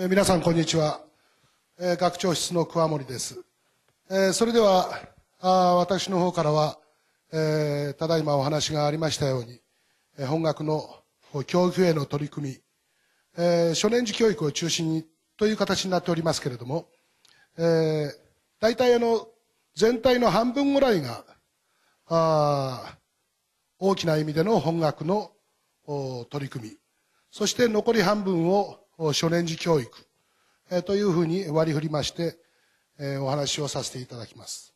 えー皆さんこんにちは、えー学長室の桑森です、えーそれではあ私の方からは、えただいまお話がありましたように、え本学の教育への取り組み、え初年次教育を中心にという形になっておりますけれども、え大体あの全体の半分ぐらいがあ大きな意味での本学の取り組み。そして残り半分を初年次教育、えというふうに割り振りまして、えお話をさせていただきます。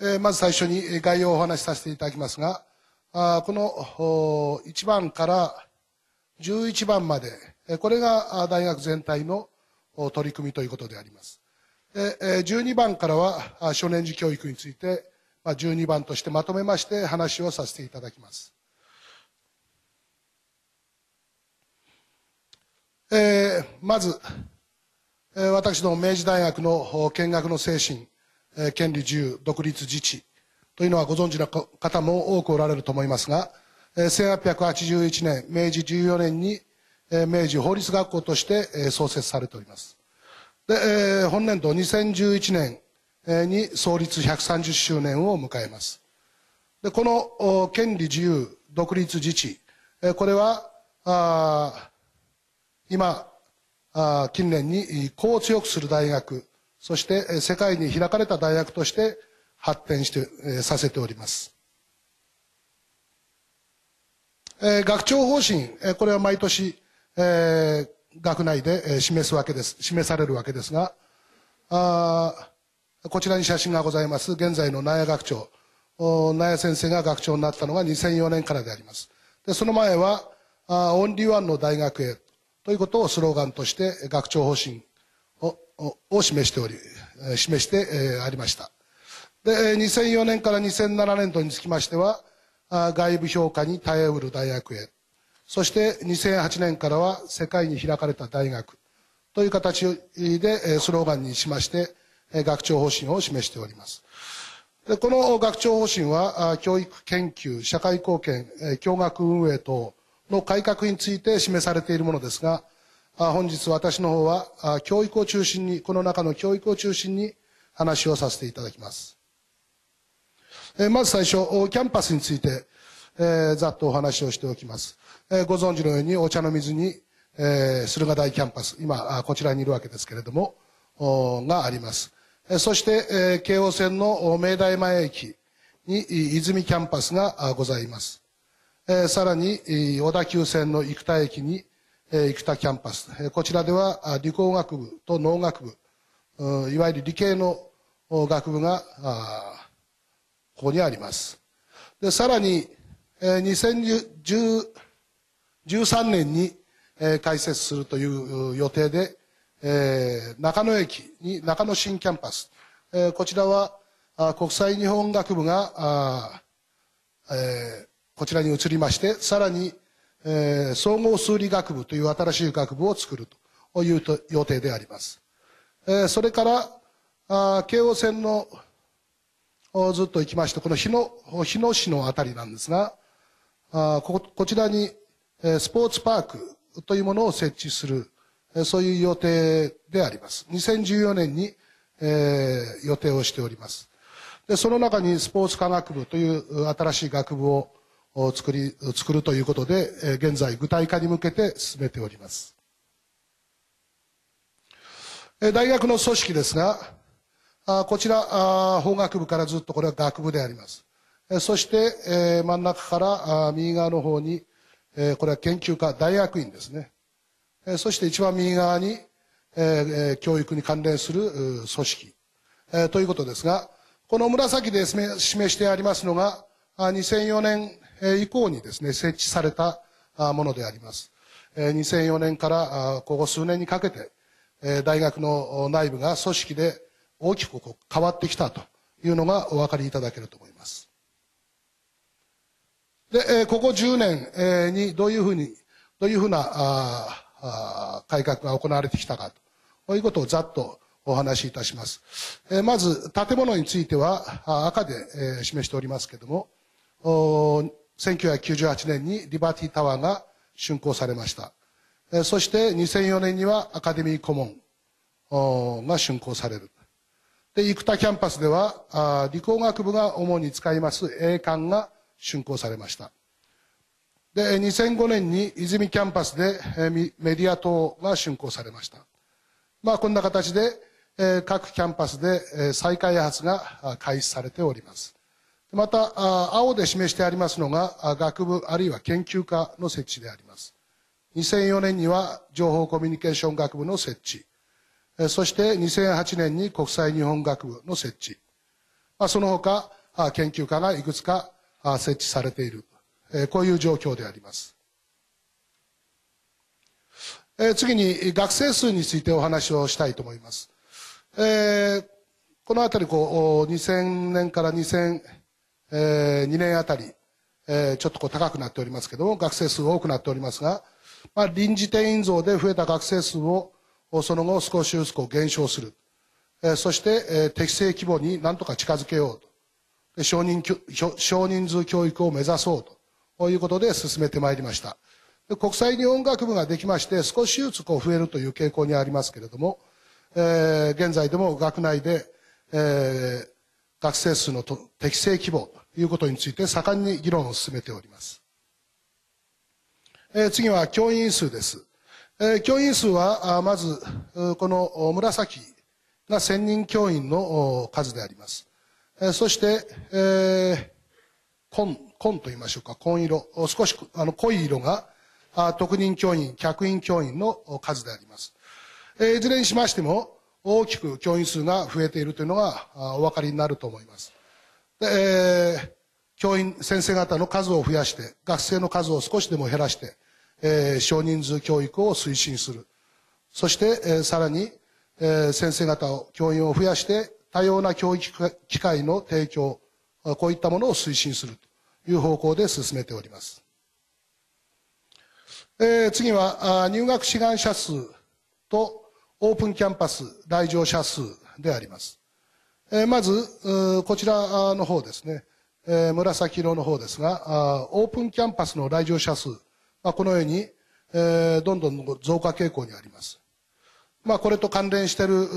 えまず最初に概要をお話しさせていただきますが、あこの1番から11番まで、これが大学全体の取り組みということであります。12番からはあ初年次教育について、12番としてまとめまして話をさせていただきます。えーまず、えー私ども明治大学の見学の精神、えー権利自由、独立自治というのはご存知の方も多くおられると思いますが、えー1881年、明治14年に、えー明治法律学校として、えー創設されております。で、えー本年度2011年えーに創立130周年を迎えます。で、この権利自由、独立自治、えーこれは、あー今、あ近年に子を強くする大学、そして世界に開かれた大学として発展して、えさせております。えー学長方針、えーこれは毎年、えー学内でえー示すわけです、示されるわけですが、あこちらに写真がございます、現在の納谷学長、お納谷先生が学長になったのが2004年からであります。でその前は、あオンリーワンの大学へということをスローガンとして学長方針をを示しており、示して、えーありました。で、2004年から2007年度につきましては、外部評価に耐えうる大学へ、そして2008年からは世界に開かれた大学という形でスローガンにしまして、学長方針を示しております。でこの学長方針は、教育研究、社会貢献、え教学運営等の改革について示されているものですが、本日私の方は教育を中心に、この中の教育を中心に話をさせていただきます。まず最初、キャンパスについて、ざっとお話をしておきます。ご存知のように、お茶の水に、駿河台キャンパス、今、こちらにいるわけですけれども、があります。そして、京王線の明大前駅に、和泉キャンパスがございます。えーさらに、小田急線の生田駅に、えー生田キャンパス。えーこちらでは、理工学部と農学部、いわゆる理系の学部が、あここにあります。で、さらに、えー2013年に、えー開設するという予定で、えー中野駅に中野新キャンパス。えーこちらは、あ国際日本学部が、あえーこちらに移りまして、さらに、えー総合数理学部という新しい学部を作るという予定であります。えーそれから、あ京王線のずっと行きまして、この日野日野市のあたりなんですが、あここちらに、えースポーツパークというものを設置する、えーそういう予定であります。2014年に、えー予定をしております。で、その中にスポーツ科学部という新しい学部をお作り、作るということで、現在具体化に向けて進めております。大学の組織ですが、こちら法学部からずっとこれは学部であります。そして、真ん中から右側の方に、これは研究科大学院ですね。そして一番右側に、教育に関連する組織、ということですが、この紫で示してありますのが、2004年以降にですね、設置されたものであります。2004年からここ数年にかけて、大学の内部が組織で大きく変わってきたというのがお分かりいただけると思います。で、ここ10年、にどういうふうに、どういうふうな改革が行われてきたかということをざっとお話しいたします。まず、建物については赤で、示しておりますけれども、1998年にリバティタワーが竣工されました。そして2004年にはアカデミーコモンが竣工される。で、生田キャンパスでは、理工学部が主に使います栄冠が竣工されました。で、2005年に和泉キャンパスでメディア棟が竣工されました。まあ、こんな形で、各キャンパスで再開発が開始されております。また、青で示してありますのが、学部あるいは研究科の設置であります。2004年には情報コミュニケーション学部の設置。そして2008年に国際日本学部の設置。その他、研究科がいくつか設置されている。こういう状況であります。次に学生数についてお話をしたいと思います。このあたりこう2000年から2000 2002年あたり、ちょっとこう高くなっておりますけども、学生数多くなっておりますが、まあ、臨時定員増で増えた学生数をその後少しずつこう減少する。そして、適正規模に何とか近づけようと。少人少人数教育を目指そうということで進めてまいりました。国際日本学部ができまして少しずつこう増えるという傾向にありますけれども、えー、現在でも学内で、えー、学生数の適正規模いうことについて盛んに議論を進めております。えー、次は教員数です。えー、教員数は、あまず、この紫が1000人教員の数であります。えー、そして、えー、紺、紺と言いましょうか、紺色、少しあの濃い色が、あ特任教員、客員教員の数であります。えー、いずれにしましても、大きく教員数が増えているというのがお分かりになると思います。でえー教員、先生方の数を増やして、学生の数を少しでも減らして、えー、少人数教育を推進する。そして、えー、さらに、えー、先生方を、教員を増やして、多様な教育機会の提供、こういったものを推進するという方向で進めております。えー、次は、入学志願者数とオープンキャンパス来場者数であります。えー、まず、こちらの方ですね。えー、紫色の方ですが、オープンキャンパスの来場者数、まあ、このように、えー、どんどん増加傾向にあります。まあ、これと関連している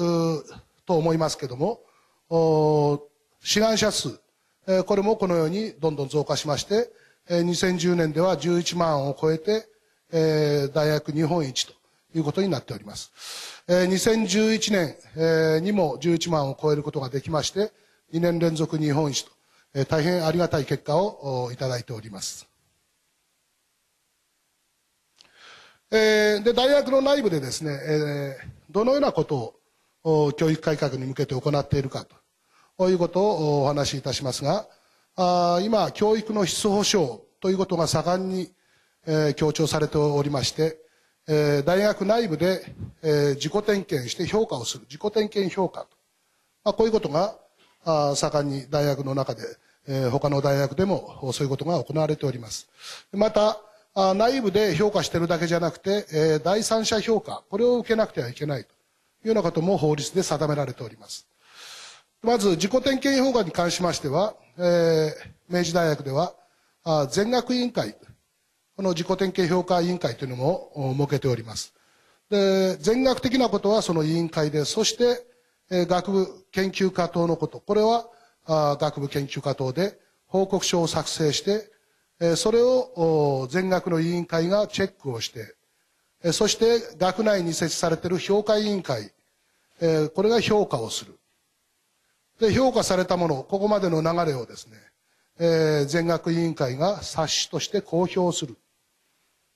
と思いますけども、志願者数、えー、これもこのようにどんどん増加しまして、えー、2010年では11万を超えて、えー、大学日本一ということになっております。えー、2011年、えー、にも11万を超えることができまして、2年連続日本一とえ大変ありがたい結果をいただいております。えー、で大学の内部でですね、えー、どのようなことを教育改革に向けて行っているかということをお話しいたしますがあ今教育の質保証ということが盛んに、えー、強調されておりまして、えー、大学内部で、えー、自己点検して評価をする自己点検評価と、まあ、こういうことがあ盛んに大学の中で、えー、他の大学でもそういうことが行われております。また、あ内部で評価してるだけじゃなくて、えー、第三者評価、これを受けなくてはいけないというようなことも法律で定められております。まず、自己点検評価に関しましては、えー、明治大学では、あ全学委員会、この自己点検評価委員会というのも設けております。で、全学的なことはその委員会で、そして、え学部研究科等のこと、これはあ学部研究科等で報告書を作成して、えそれを全学の委員会がチェックをして、えそして学内に設置されている評価委員会、えこれが評価をする。で、評価されたもの、ここまでの流れをですね、え、全学委員会が冊子として公表する。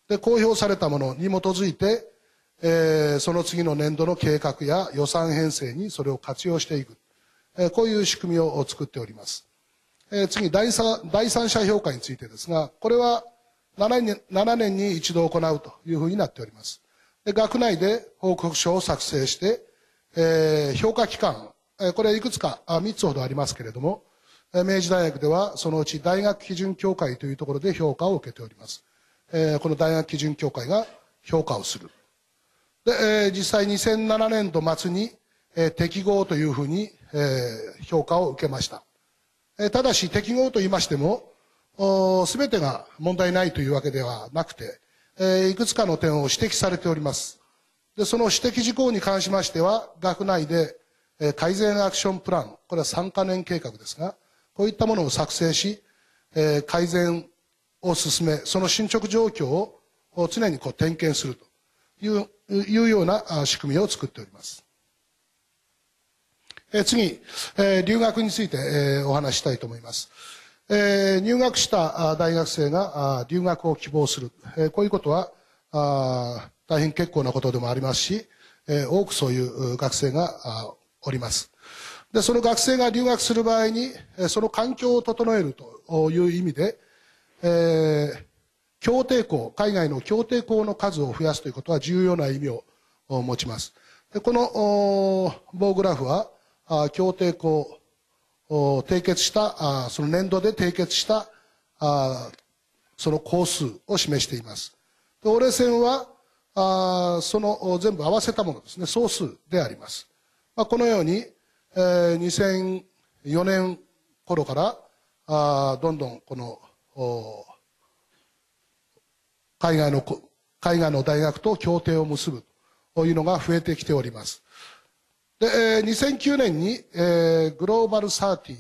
で、公表されたものに基づいて、えー、その次の年度の計画や予算編成にそれを活用していく。えー、こういう仕組みを作っております。えー、次第三、第三者評価についてですが、これは7年 ,7 年に一度行うというふうになっております。で学内で報告書を作成して、えー、評価機関、えー、これはいくつかあ3つほどありますけれども、明治大学ではそのうち大学基準協会というところで評価を受けております。えー、この大学基準協会が評価をする。で、えー、実際2007年度末に、えー、適合というふうに、えー、評価を受けました。えー、ただし適合と言いましても、すべてが問題ないというわけではなくて、えー、いくつかの点を指摘されております。で、その指摘事項に関しましては、学内で、えー、改善アクションプラン、これは3カ年計画ですが、こういったものを作成し、えー、改善を進め、その進捗状況を常にこう点検するといういうような仕組みを作っております。え、次、え、留学について、え、お話したいと思います。え、入学した大学生が留学を希望する、え、こういうことはあ大変結構なことでもありますし、え、多くそういう学生がおります。で、その学生が留学する場合に、その環境を整えるという意味で、えー、協定校、海外の協定校の数を増やすということは重要な意味を持ちます。でこの棒グラフは、あ協定校、締結したあその年度で締結したあその工数を示しています。で折れ線はあその全部合わせたものですね。総数であります、まあ、このように、えー、2004年頃からあどんどんこの海外の海外の大学と協定を結ぶというのが増えてきておりますで、2009年に、えー、グローバル30、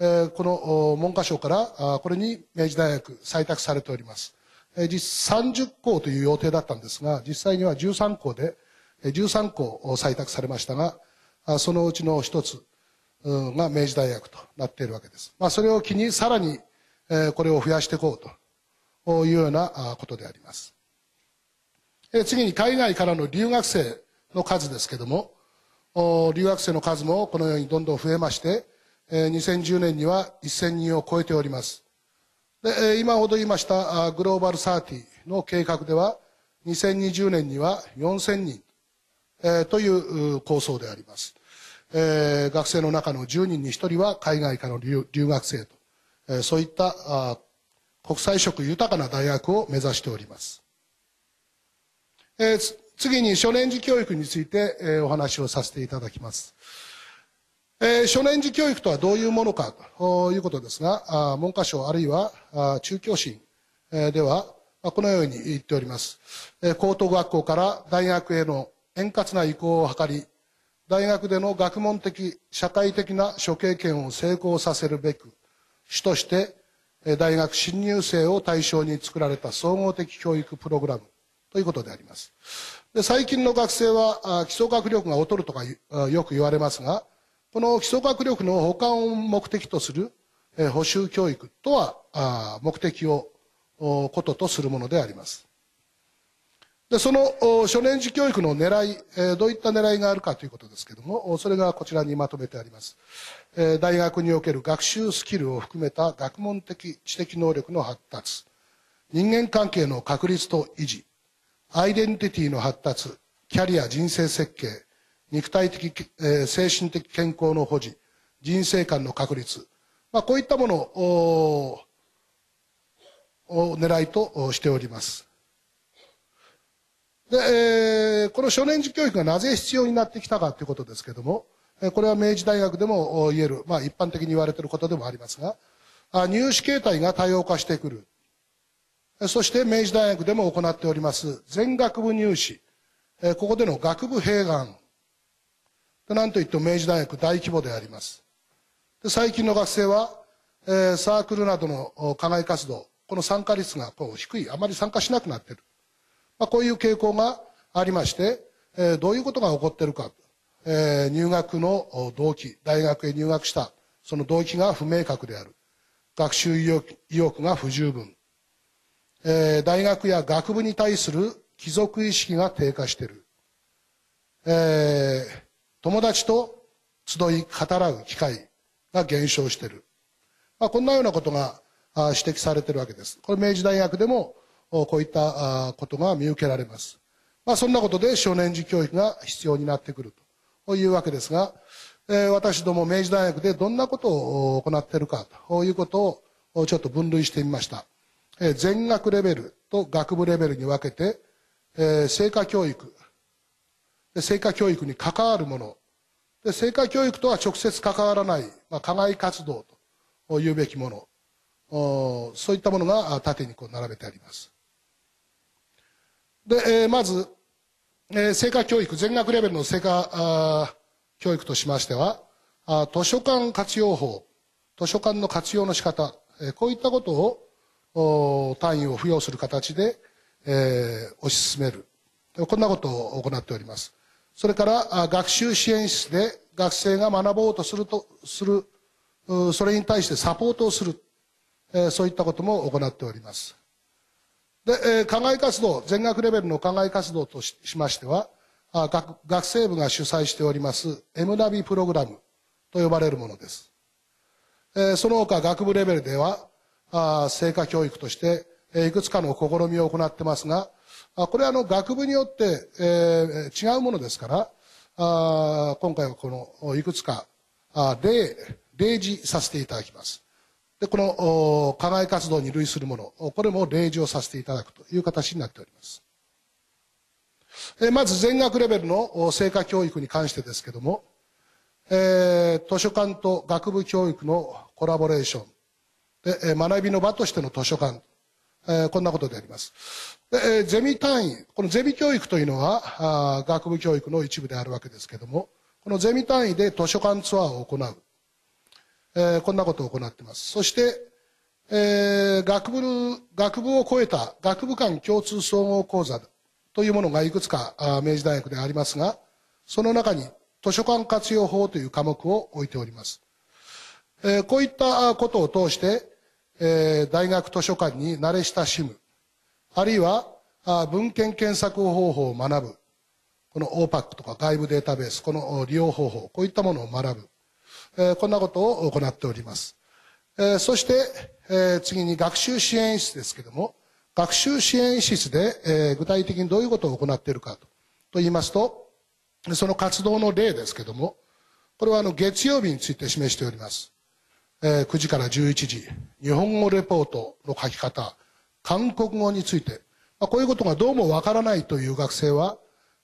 えー、この文科省からあこれに明治大学採択されております。えー、実30校という予定だったんですが、実際には13校で、13校採択されましたが、あそのうちの一つが明治大学となっているわけです。まあ、それを機にさらに、これを増やしていこうというようなことであります。次に海外からの留学生の数ですけども、留学生の数もこのようにどんどん増えまして、2010年には1000人を超えております。で今ほど言いましたグローバル30の計画では、2020年には4000人、という構想であります。学生の中の10人に1人は海外からの留学生と、そういった国際色豊かな大学を目指しております。次に初年次教育について、お話をさせていただきます。初年次教育とはどういうものかということですが、文科省あるいは中教審、では、このように言っております。高等学校から大学への円滑な移行を図り、大学での学問的、社会的な諸経験を成功させるべく、主として大学新入生を対象に作られた総合的教育プログラムということであります。で最近の学生は基礎学力が劣るとかよく言われますがこの基礎学力の補完を目的とする補修教育とは目的をこととするものでありますでその初年次教育の狙いどういった狙いがあるかということですけれどもそれがこちらにまとめてあります大学における学習スキルを含めた学問的知的能力の発達人間関係の確立と維持アイデンティティの発達、キャリア人生設計、肉体的、え、精神的健康の保持、人生観の確立、まあ、こういったものをを狙いとしております。で、えー、この初年次教育がなぜ必要になってきたかということですけれども、これは明治大学でも言える、まあ一般的に言われていることでもありますが、入試形態が多様化してくる。そして明治大学でも行っております全学部入試、ここでの学部併願。なんといっても明治大学大規模であります。で最近の学生は、えサークルなどの課外活動、この参加率がこう低い、あまり参加しなくなっている。まあ、こういう傾向がありまして、えどういうことが起こっているか、え入学の動機、大学へ入学した、その動機が不明確である。学習意欲が不十分。えー、大学や学部に対する貴族意識が低下している、えー、友達と集い語らう機会が減少している、まあ、こんなようなことが指摘されているわけです。これ明治大学でもこういったことが見受けられます、まあ、そんなことで少年児教育が必要になってくると。いうわけですが、え、私ども明治大学でどんなことを行っているかということをちょっと分類してみました。え全学レベルと学部レベルに分けて、えー、成果教育。成果教育に関わるもの。で成果教育とは直接関わらない、まあ、課外活動というべきもの。そういったものが縦にこう並べてあります。で、えー、まず、えー、成果教育、全学レベルの成果教育としましては、あ図書館活用法、図書館の活用の仕方、えー、こういったことを単位を付与する形で、えー、推し進める。こんなことを行っております。それからあ学習支援室で学生が学ぼうとするとするそれに対してサポートをするそういったことも行っておりますでえ課外活動全学レベルの課外活動としましてはあ学学生部が主催しております M ナビプログラムと呼ばれるものです。えその他学部レベルではあ成果教育としてえいくつかの試みを行ってますがあこれはあの学部によって、えー、違うものですからあ今回はこのいくつかあ例例示させていただきます。でこの課外活動に類するものこれも例示をさせていただくという形になっております。えまず全学レベルの成果教育に関してですけども、えー、図書館と学部教育のコラボレーションで学びの場としての図書館、えー、こんなことであります。でゼミ単位このゼミ教育というのはあ学部教育の一部であるわけですけどもこのゼミ単位で図書館ツアーを行う、えー、こんなことを行っています。そして、えー、学部学部を超えた学部間共通総合講座というものがいくつか明治大学でありますがその中に図書館活用法という科目を置いております、えー、こういったことを通して、えー、大学図書館に慣れ親しむあるいは文献検索方法を学ぶこの OPAC とか外部データベースこの利用方法こういったものを学ぶ、えこんなことを行っております、えそして、え次に学習支援室ですけども学習支援室で、え具体的にどういうことを行っているかとと言いますとその活動の例ですけどもこれはあの月曜日について示しております、え9時から11時日本語レポートの書き方韓国語について、まあ、こういうことがどうもわからないという学生は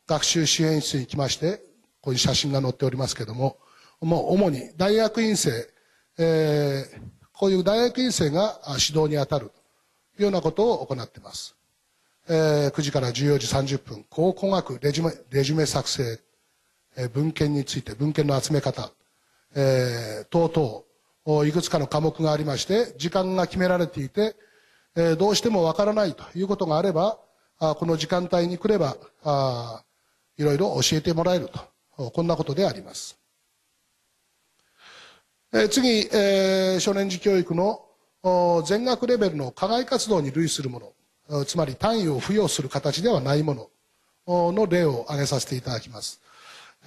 学習支援室に来ましてこういう写真が載っておりますけどももう主に大学院生、えー、こういう大学院生が指導に当たるというようなことを行っています、えー、9時から14時30分考古学レジュメレジュメ作成、えー、文献について文献の集め方、えー、等々いくつかの科目がありまして時間が決められていてえどうしてもわからないということがあればあこの時間帯に来ればあいろいろ教えてもらえるとこんなことであります、え次、えー、少年児教育の全学レベルの課外活動に類するものつまり単位を付与する形ではないものの例を挙げさせていただきます、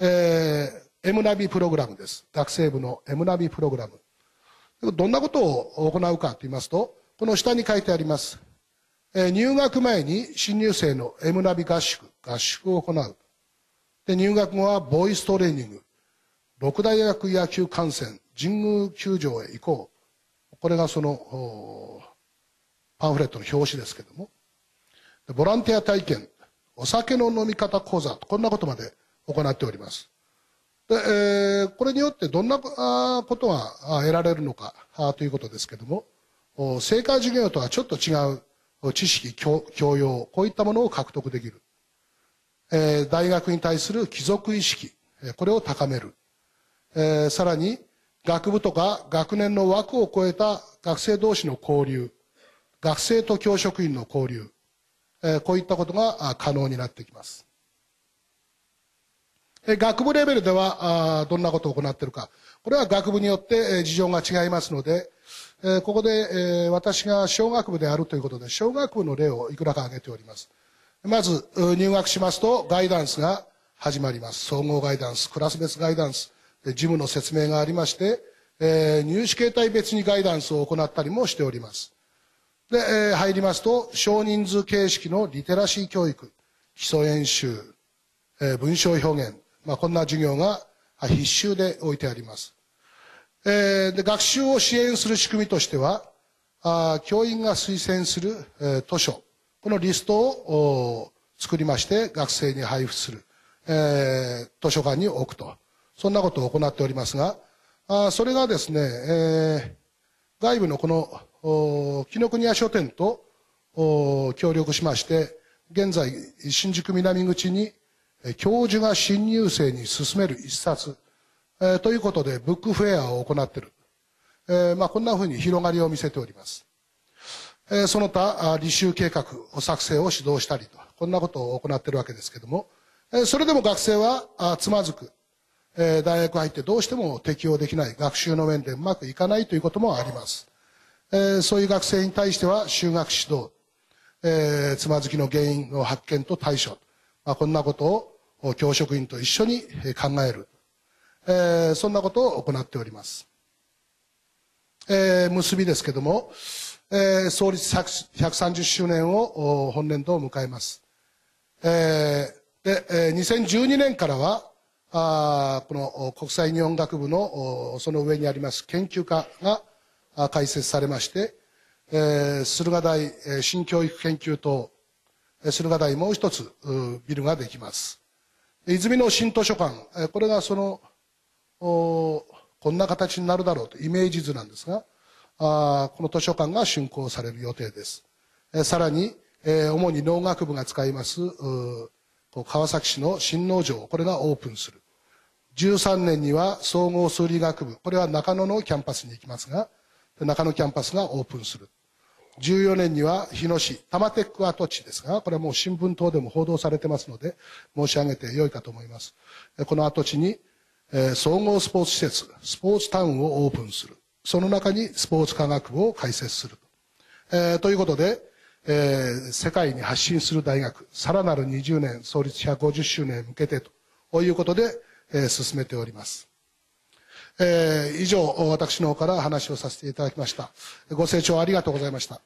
えー、M ナビプログラムです。学生部の M ナビプログラム。どんなことを行うかと言いますとこの下に書いてあります。え入学前に新入生の M ナビ合宿、合宿を行う。で、入学後はボイストレーニング、六大学野球観戦、神宮球場へ行こう。これがその、パンフレットの表紙ですけども。ボランティア体験、お酒の飲み方講座と、こんなことまで行っております。で、えー、これによってどんなことが得られるのかということですけども、成果授業とはちょっと違う知識教養こういったものを獲得できる、えー、大学に対する帰属意識これを高める、えー、さらに学部とか学年の枠を超えた学生同士の交流学生と教職員の交流、え、こういったことが可能になってきます。学部レベルではどんなことを行っているか。これは学部によって事情が違いますのでここで、私が小学部であるということで小学部の例をいくらか挙げております。まず入学しますとガイダンスが始まります。総合ガイダンスクラス別ガイダンス。事務の説明がありまして、え入試形態別にガイダンスを行ったりもしております。で、え入りますと少人数形式のリテラシー教育基礎演習、え文章表現、まあ、こんな授業が必修で置いてあります。えー、で学習を支援する仕組みとしてはあ教員が推薦する、えー、図書このリストを作りまして学生に配布する、えー、図書館に置くと。そんなことを行っておりますがあそれがですね、えー、外部のこの紀ノ国屋書店と協力しまして、現在、新宿南口に、教授が新入生に勧める一冊、えーということで、ブックフェアを行っている。えーまあ、こんなふうに広がりを見せております。えーその他、履修計画を作成を指導したりと、こんなことを行っているわけですけども、えーそれでも学生はあつまずく、えー大学入ってどうしても適応できない、学習の面でうまくいかないということもあります。えーそういう学生に対しては、修学指導、えーつまずきの原因の発見と対処、まあ、こんなことを教職員と一緒に考える、えーそんなことを行っております。えー結びですけども、えー創立130周年を本年度を迎えます。えーで、えー2012年からは、あこの国際日本学部のその上にあります研究科が開設されまして、えー駿河台、新教育研究棟、駿河台もう一つビルができます。和泉の新図書館、これがそのこんな形になるだろうとイメージ図なんですが、あこの図書館が竣工される予定です。えーさらに、えー主に農学部が使います、川崎市の新農場、これがオープンする。13年には総合数理学部、これは中野のキャンパスに行きますが、中野キャンパスがオープンする。14年には日野市、多摩テック跡地ですが、これはもう新聞等でも報道されてますので、申し上げてよいかと思います。この跡地に、え総合スポーツ施設、スポーツタウンをオープンする。その中にスポーツ科学部を開設する。えーということで、えー世界に発信する大学、さらなる20年、創立150周年へ向けてということで、えー進めております。えー以上、私の方から話をさせていただきました。ご清聴ありがとうございました。